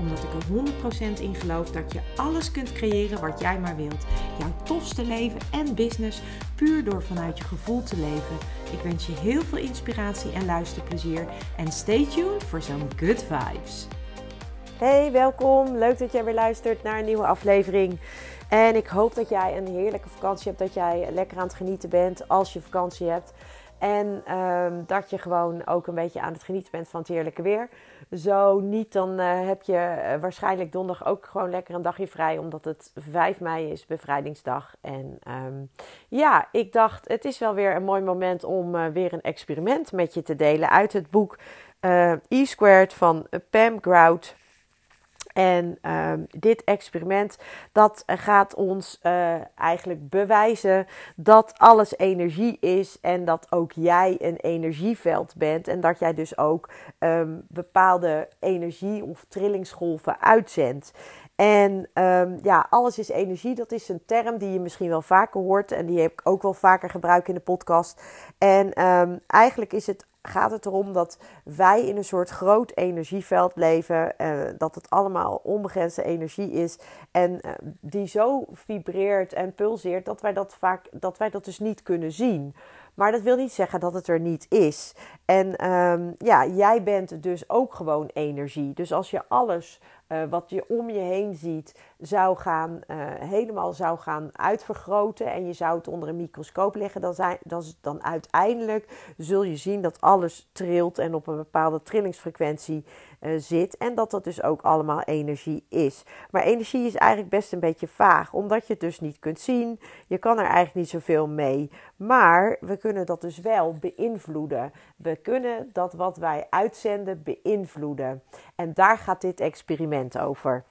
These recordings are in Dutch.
Omdat ik er 100% in geloof dat je alles kunt creëren wat jij maar wilt. Jouw tofste leven en business puur door vanuit je gevoel te leven. Ik wens je heel veel inspiratie en luisterplezier. En stay tuned voor zo'n good vibes. Hey, welkom. Leuk dat jij weer luistert naar een nieuwe aflevering. En ik hoop dat jij een heerlijke vakantie hebt. Dat jij lekker aan het genieten bent als je vakantie hebt. En ehm, dat je gewoon ook een beetje aan het genieten bent van het heerlijke weer. Zo niet, dan eh, heb je uh, waarschijnlijk donderdag ook gewoon lekker een dagje vrij. Omdat het 5 mei is, bevrijdingsdag. En um, ja, ik dacht, het is wel weer een mooi moment om uh, weer een experiment met je te delen uit het boek E-Squared van Pam Grout. En um, dit experiment dat gaat ons uh, eigenlijk bewijzen dat alles energie is en dat ook jij een energieveld bent en dat jij dus ook um, bepaalde energie of trillingsgolven uitzendt. En um, ja, alles is energie. Dat is een term die je misschien wel vaker hoort. En die heb ik ook wel vaker gebruikt in de podcast. En eigenlijk is het gaat het erom dat wij in een soort groot energieveld leven. Uh, dat het allemaal onbegrensde energie is. En uh, die zo vibreert en pulseert dat wij dat vaak dat wij dat dus niet kunnen zien. Maar dat wil niet zeggen dat het er niet is. En um, ja, jij bent dus ook gewoon energie. Dus als je alles uh, wat je om je heen ziet, zou gaan, uh, helemaal zou gaan uitvergroten en je zou het onder een microscoop leggen, dan, zijn, dan, dan uiteindelijk zul je zien dat alles trilt en op een bepaalde trillingsfrequentie uh, zit. En dat dat dus ook allemaal energie is. Maar energie is eigenlijk best een beetje vaag, omdat je het dus niet kunt zien. Je kan er eigenlijk niet zoveel mee. Maar we kunnen dat dus wel beïnvloeden. We kunnen dat wat wij uitzenden beïnvloeden. En daar gaat dit experiment over.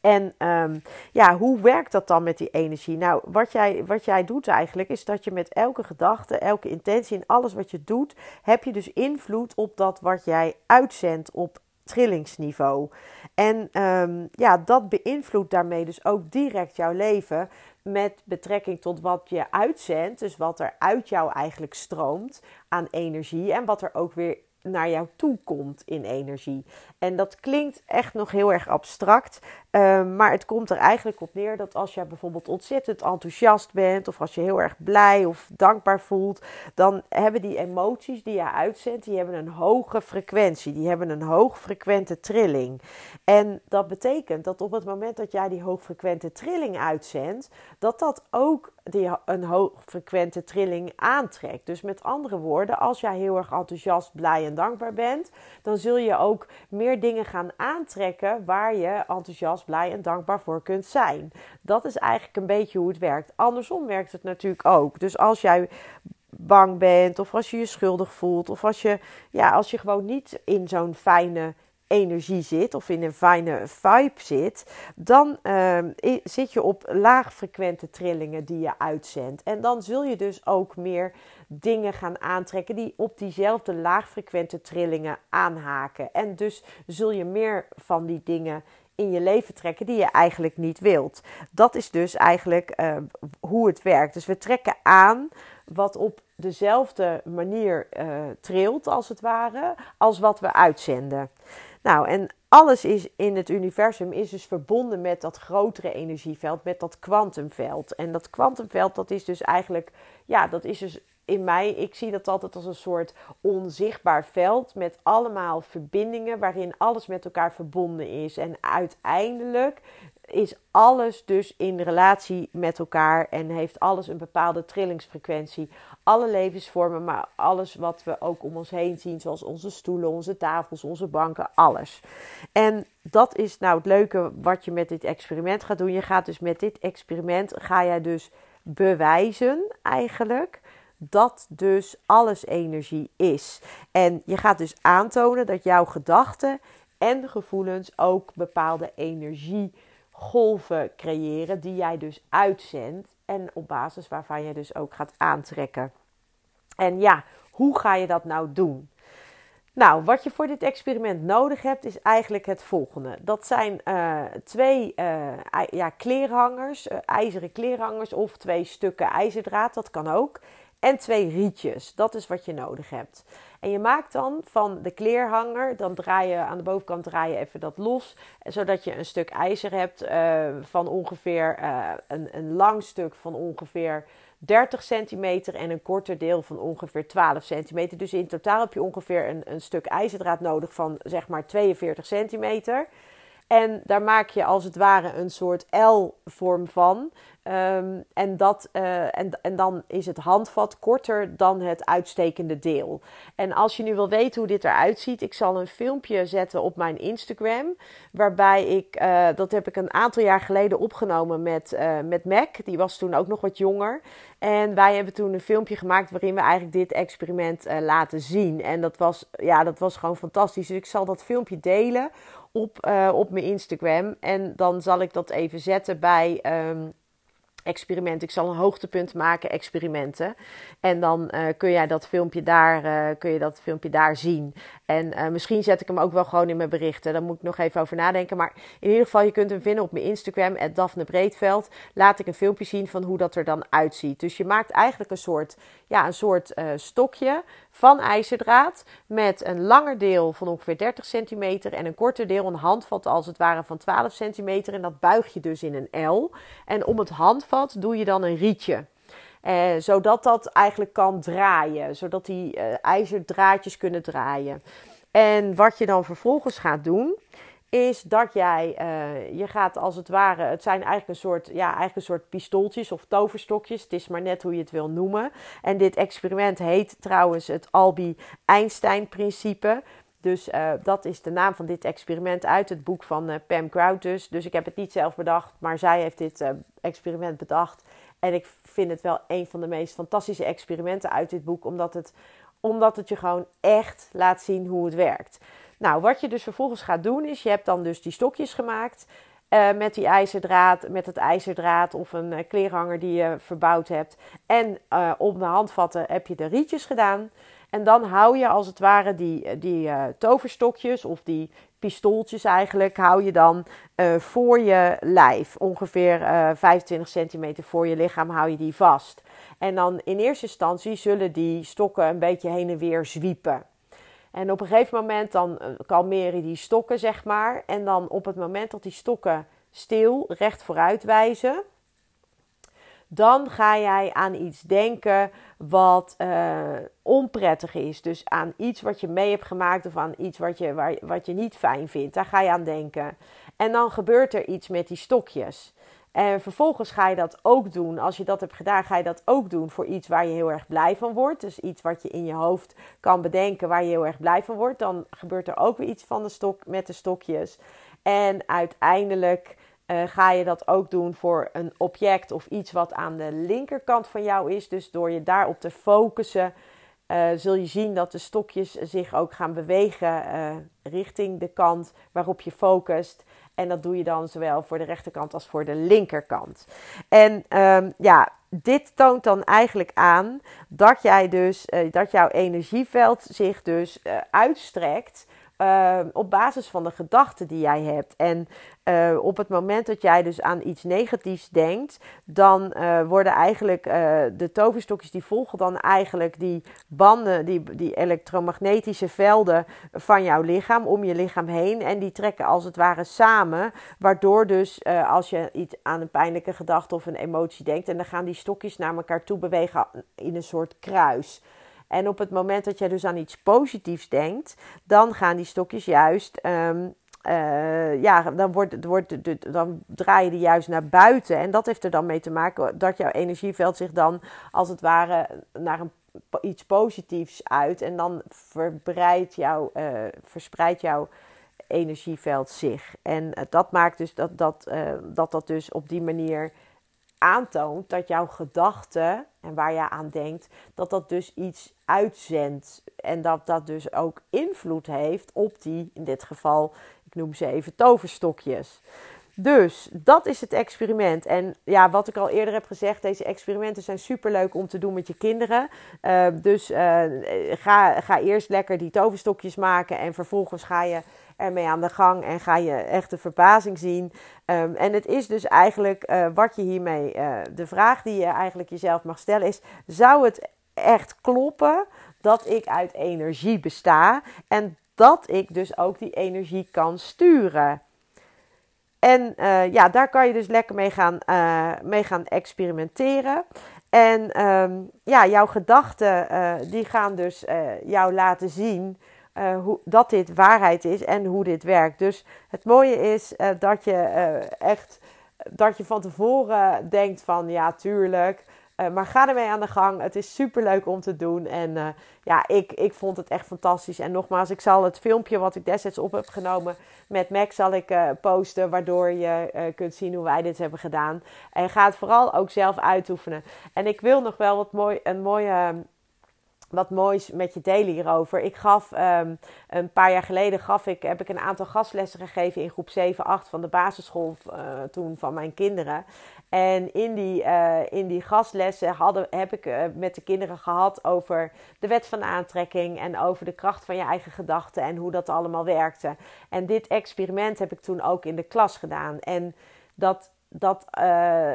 En um, ja, hoe werkt dat dan met die energie? Nou, wat jij, wat jij doet eigenlijk is dat je met elke gedachte, elke intentie en alles wat je doet, heb je dus invloed op dat wat jij uitzendt op trillingsniveau. En um, ja, dat beïnvloedt daarmee dus ook direct jouw leven met betrekking tot wat je uitzendt, dus wat er uit jou eigenlijk stroomt aan energie en wat er ook weer naar jou toe komt in energie. En dat klinkt echt nog heel erg abstract, uh, maar het komt er eigenlijk op neer dat als je bijvoorbeeld ontzettend enthousiast bent, of als je heel erg blij of dankbaar voelt, dan hebben die emoties die je uitzendt, die hebben een hoge frequentie, die hebben een hoogfrequente trilling. En dat betekent dat op het moment dat jij die hoogfrequente trilling uitzendt, dat dat ook die een hoogfrequente trilling aantrekt. Dus met andere woorden, als jij heel erg enthousiast, blij en dankbaar bent, dan zul je ook meer dingen gaan aantrekken waar je enthousiast, blij en dankbaar voor kunt zijn. Dat is eigenlijk een beetje hoe het werkt. Andersom werkt het natuurlijk ook. Dus als jij bang bent of als je je schuldig voelt of als je ja, als je gewoon niet in zo'n fijne energie zit of in een fijne vibe zit, dan uh, zit je op laagfrequente trillingen die je uitzendt. En dan zul je dus ook meer dingen gaan aantrekken die op diezelfde laagfrequente trillingen aanhaken. En dus zul je meer van die dingen in je leven trekken die je eigenlijk niet wilt. Dat is dus eigenlijk uh, hoe het werkt. Dus we trekken aan wat op dezelfde manier uh, trilt, als het ware, als wat we uitzenden. Nou, en alles is in het universum is dus verbonden met dat grotere energieveld, met dat kwantumveld. En dat kwantumveld, dat is dus eigenlijk, ja, dat is dus in mij, ik zie dat altijd als een soort onzichtbaar veld met allemaal verbindingen waarin alles met elkaar verbonden is. En uiteindelijk is alles dus in relatie met elkaar en heeft alles een bepaalde trillingsfrequentie. Alle levensvormen, maar alles wat we ook om ons heen zien, zoals onze stoelen, onze tafels, onze banken, alles. En dat is nou het leuke wat je met dit experiment gaat doen. Je gaat dus met dit experiment, ga jij dus bewijzen eigenlijk dat dus alles energie is. En je gaat dus aantonen dat jouw gedachten en gevoelens ook bepaalde energiegolven creëren die jij dus uitzendt. En op basis waarvan je dus ook gaat aantrekken. En ja, hoe ga je dat nou doen? Nou, wat je voor dit experiment nodig hebt, is eigenlijk het volgende. Dat zijn uh, twee uh, ja, kleerhangers, uh, ijzeren kleerhangers of twee stukken ijzerdraad, dat kan ook. En twee rietjes, dat is wat je nodig hebt. En je maakt dan van de kleerhanger, dan draai je aan de bovenkant draai je even dat los, zodat je een stuk ijzer hebt van ongeveer een, een lang stuk van ongeveer 30 centimeter en een korter deel van ongeveer 12 centimeter. Dus in totaal heb je ongeveer een, een stuk ijzerdraad nodig van zeg maar 42 centimeter. En daar maak je als het ware een soort L-vorm van. Ehm, en, dat, uh, en, en dan is het handvat korter dan het uitstekende deel. En als je nu wil weten hoe dit eruit ziet, ik zal een filmpje zetten op mijn Instagram. Waarbij ik, uh, dat heb ik een aantal jaar geleden opgenomen met, uh, met Mac. Die was toen ook nog wat jonger. En wij hebben toen een filmpje gemaakt waarin we eigenlijk dit experiment laten zien. En dat was, ja, dat was gewoon fantastisch. Dus ik zal dat filmpje delen op, op mijn Instagram. En dan zal ik dat even zetten bij. Um, experiment. Ik zal een hoogtepunt maken, experimenten. En dan uh, kun, jij dat filmpje daar, uh, kun je dat filmpje daar zien. En misschien zet ik hem ook wel gewoon in mijn berichten. Daar moet ik nog even over nadenken. Maar in ieder geval, je kunt hem vinden op mijn Instagram, Daphne Breedveld. Laat ik een filmpje zien van hoe dat er dan uitziet. Dus je maakt eigenlijk een soort, ja, een soort stokje van ijzerdraad. Met een langer deel van ongeveer 30 centimeter. En een korter deel, een handvat als het ware van 12 centimeter. En dat buig je dus in een L. En om het handvat doe je dan een rietje. Eh, zodat dat eigenlijk kan draaien. Zodat die uh, ijzerdraadjes kunnen draaien. En wat je dan vervolgens gaat doen, is dat jij, uh, je gaat als het ware, het zijn eigenlijk een soort, ja, eigenlijk een soort pistooltjes of toverstokjes. Het is maar net hoe je het wil noemen. En dit experiment heet trouwens het Albi-Einstein-principe. Dus uh, dat is de naam van dit experiment uit het boek van uh, Pam Crowdus. Dus ik heb het niet zelf bedacht, maar zij heeft dit experiment bedacht. En ik vind het wel een van de meest fantastische experimenten uit dit boek, omdat het, omdat het je gewoon echt laat zien hoe het werkt. Nou, wat je dus vervolgens gaat doen is, je hebt dan dus die stokjes gemaakt uh, met die ijzerdraad, met het ijzerdraad of een uh, kleerhanger die je verbouwd hebt. En uh, op de handvatten heb je de rietjes gedaan. En dan hou je als het ware die, die toverstokjes of die pistooltjes eigenlijk, hou je dan voor je lijf. Ongeveer 25 centimeter voor je lichaam hou je die vast. En dan in eerste instantie zullen die stokken een beetje heen en weer zwiepen. En op een gegeven moment dan eh, kalmeren die stokken, zeg maar. En dan op het moment dat die stokken stil, recht vooruit wijzen, dan ga jij aan iets denken wat uh, onprettig is. Dus aan iets wat je mee hebt gemaakt of aan iets wat je, waar, wat je niet fijn vindt. Daar ga je aan denken. En dan gebeurt er iets met die stokjes. En vervolgens ga je dat ook doen. Als je dat hebt gedaan, ga je dat ook doen voor iets waar je heel erg blij van wordt. Dus iets wat je in je hoofd kan bedenken waar je heel erg blij van wordt. Dan gebeurt er ook weer iets van de stok, met de stokjes. En uiteindelijk uh, ga je dat ook doen voor een object of iets wat aan de linkerkant van jou is. Dus door je daarop te focussen, uh, zul je zien dat de stokjes zich ook gaan bewegen uh, richting de kant waarop je focust. En dat doe je dan zowel voor de rechterkant als voor de linkerkant. En um, ja, dit toont dan eigenlijk aan dat jij dus, uh, dat jouw energieveld zich dus uh, uitstrekt uh, op basis van de gedachten die jij hebt. En uh, op het moment dat jij dus aan iets negatiefs denkt, dan uh, worden eigenlijk de toverstokjes die volgen dan eigenlijk die banden, die, die elektromagnetische velden van jouw lichaam om je lichaam heen. En die trekken als het ware samen, waardoor dus als je iets aan een pijnlijke gedachte of een emotie denkt, en dan gaan die stokjes naar elkaar toe bewegen in een soort kruis. En op het moment dat jij dus aan iets positiefs denkt, dan gaan die stokjes juist. Um, uh, ja, dan, wordt, wordt, dan draai je die juist naar buiten. En dat heeft er dan mee te maken dat jouw energieveld zich dan als het ware naar een, iets positiefs uit. En dan uh, verspreidt jouw energieveld zich. En uh, dat maakt dus dat dat, dat dat dus op die manier aantoont dat jouw gedachten en waar je aan denkt, dat dat dus iets uitzendt. En dat dat dus ook invloed heeft op die, in dit geval, ik noem ze even toverstokjes. Dus dat is het experiment. En ja, wat ik al eerder heb gezegd, deze experimenten zijn superleuk om te doen met je kinderen. Uh, dus uh, ga, ga eerst lekker die toverstokjes maken en vervolgens ga je ermee aan de gang en ga je echt de verbazing zien. Um, en het is dus eigenlijk uh, wat je hiermee, de vraag die je eigenlijk jezelf mag stellen is: zou het echt kloppen dat ik uit energie besta en dat ik dus ook die energie kan sturen? En uh, ja, daar kan je dus lekker mee gaan, mee gaan experimenteren. En um, ja, jouw gedachten die gaan dus jou laten zien hoe, dat dit waarheid is en hoe dit werkt. Dus het mooie is dat je echt dat je van tevoren denkt van ja, tuurlijk. Maar ga ermee aan de gang. Het is super leuk om te doen. En ja, ik, ik vond het echt fantastisch. En nogmaals, ik zal het filmpje wat ik destijds op heb genomen met Max zal ik posten. Waardoor je kunt zien hoe wij dit hebben gedaan. En ga het vooral ook zelf uitoefenen. En ik wil nog wel wat mooi, een mooie wat moois met je delen hierover. Ik gaf um, een paar jaar geleden gaf ik, heb ik een aantal gastlessen gegeven in groep 7, 8 van de basisschool uh, toen van mijn kinderen. En in die, uh, in die gastlessen hadden, heb ik uh, met de kinderen gehad over de wet van aantrekking en over de kracht van je eigen gedachten en hoe dat allemaal werkte. En dit experiment heb ik toen ook in de klas gedaan. En dat dat uh,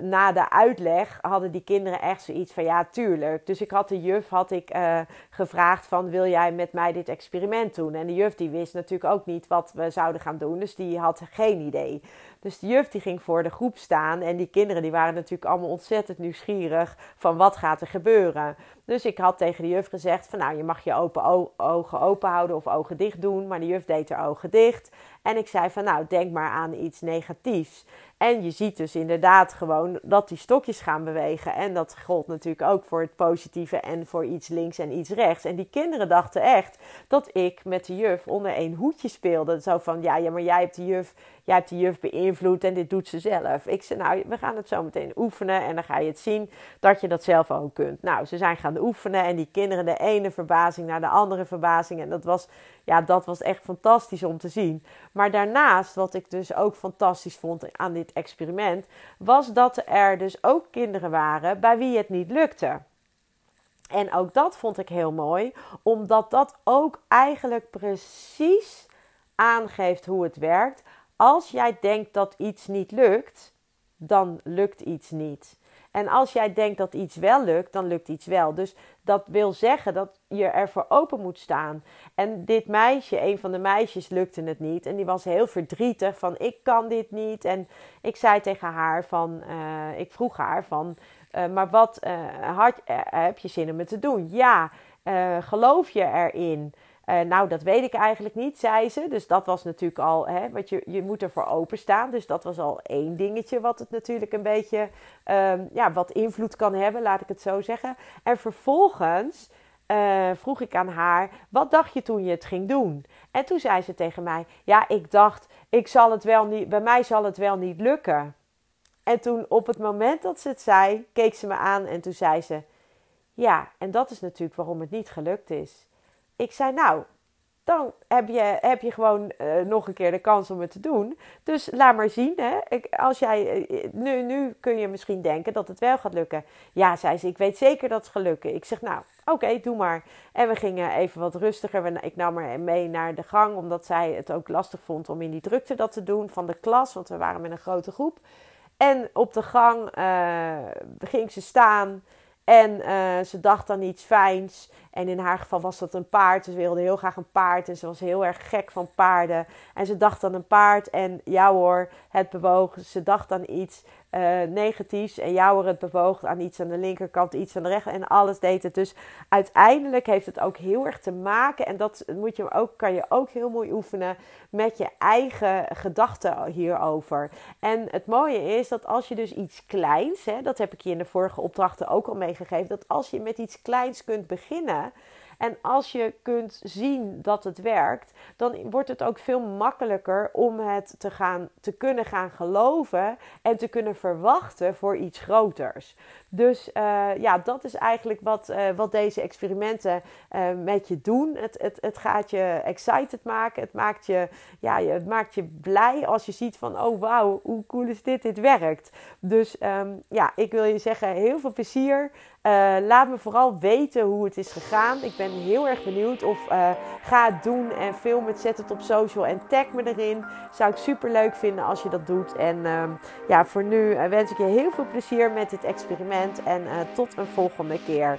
na de uitleg hadden die kinderen echt zoiets van ja, tuurlijk. Dus ik had de juf had ik, uh, gevraagd van wil jij met mij dit experiment doen? En de juf die wist natuurlijk ook niet wat we zouden gaan doen, dus die had geen idee. Dus de juf die ging voor de groep staan en die kinderen die waren natuurlijk allemaal ontzettend nieuwsgierig van wat gaat er gebeuren. Dus ik had tegen de juf gezegd van nou je mag je open ogen open houden of ogen dicht doen, maar de juf deed haar ogen dicht. En ik zei van nou denk maar aan iets negatiefs. En je ziet dus inderdaad gewoon dat die stokjes gaan bewegen. En dat gold natuurlijk ook voor het positieve en voor iets links en iets rechts. En die kinderen dachten echt dat ik met de juf onder één hoedje speelde. Zo van ja, ja maar jij hebt de juf jij hebt die juf beïnvloed en dit doet ze zelf. Ik zei, nou, we gaan het zo meteen oefenen en dan ga je het zien dat je dat zelf ook kunt. Nou, ze zijn gaan oefenen en die kinderen de ene verbazing naar de andere verbazing. En dat was, ja, dat was echt fantastisch om te zien. Maar daarnaast, wat ik dus ook fantastisch vond aan dit experiment, was dat er dus ook kinderen waren bij wie het niet lukte. En ook dat vond ik heel mooi, omdat dat ook eigenlijk precies aangeeft hoe het werkt als jij denkt dat iets niet lukt, dan lukt iets niet. En als jij denkt dat iets wel lukt, dan lukt iets wel. Dus dat wil zeggen dat je ervoor open moet staan. En dit meisje, een van de meisjes, lukte het niet. En die was heel verdrietig van ik kan dit niet. En ik zei tegen haar van, uh, ik vroeg haar van, uh, maar wat uh, heb je zin om het te doen? Ja, geloof je erin? Uh, nou, dat weet ik eigenlijk niet, zei ze. Dus dat was natuurlijk al, hè, want je, je moet ervoor openstaan. Dus dat was al één dingetje wat het natuurlijk een beetje, um, ja, wat invloed kan hebben, laat ik het zo zeggen. En vervolgens uh, vroeg ik aan haar, wat dacht je toen je het ging doen? En toen zei ze tegen mij, ja, ik dacht, ik zal het wel niet, bij mij zal het wel niet lukken. En toen op het moment dat ze het zei, keek ze me aan en toen zei ze, ja, en dat is natuurlijk waarom het niet gelukt is. Ik zei, nou, dan heb je, heb je gewoon uh, nog een keer de kans om het te doen. Dus laat maar zien. Hè? Ik, als jij, uh, nu, nu kun je misschien denken dat het wel gaat lukken. Ja, zei ze, ik weet zeker dat het gaat lukken. Ik zeg, nou, oké, doe maar. En we gingen even wat rustiger. Ik nam haar mee naar de gang, omdat zij het ook lastig vond om in die drukte dat te doen van de klas. Want we waren met een grote groep. En op de gang uh, ging ze staan. En ze dacht dan iets fijns. En in haar geval was dat een paard. Ze wilde heel graag een paard. En ze was heel erg gek van paarden. En ze dacht aan een paard. En ja hoor, het bewoog. Ze dacht aan iets uh, negatiefs. En het bewoog aan iets aan de linkerkant, iets aan de rechterkant. En alles deed het. Dus uiteindelijk heeft het ook heel erg te maken. En dat moet je ook, kan je ook heel mooi oefenen met je eigen gedachten hierover. En het mooie is dat als je dus iets kleins, hè, dat heb ik je in de vorige opdrachten ook al meegegeven, dat als je met iets kleins kunt beginnen En als je kunt zien dat het werkt, dan wordt het ook veel makkelijker om het te, gaan, te kunnen gaan geloven en te kunnen verwachten voor iets groters. Dus uh, ja, dat is eigenlijk wat, uh, wat deze experimenten uh, met je doen. Het, het, het gaat je excited maken. Het maakt je, ja, het maakt je blij als je ziet van... oh wauw, hoe cool is dit, dit werkt. Dus um, ja, ik wil je zeggen, heel veel plezier. Uh, laat me vooral weten hoe het is gegaan. Ik ben heel erg benieuwd of uh, ga het doen en film het, zet het op social en tag me erin. Zou ik super leuk vinden als je dat doet. En uh, ja, voor nu uh, wens ik je heel veel plezier met dit experiment en tot een volgende keer.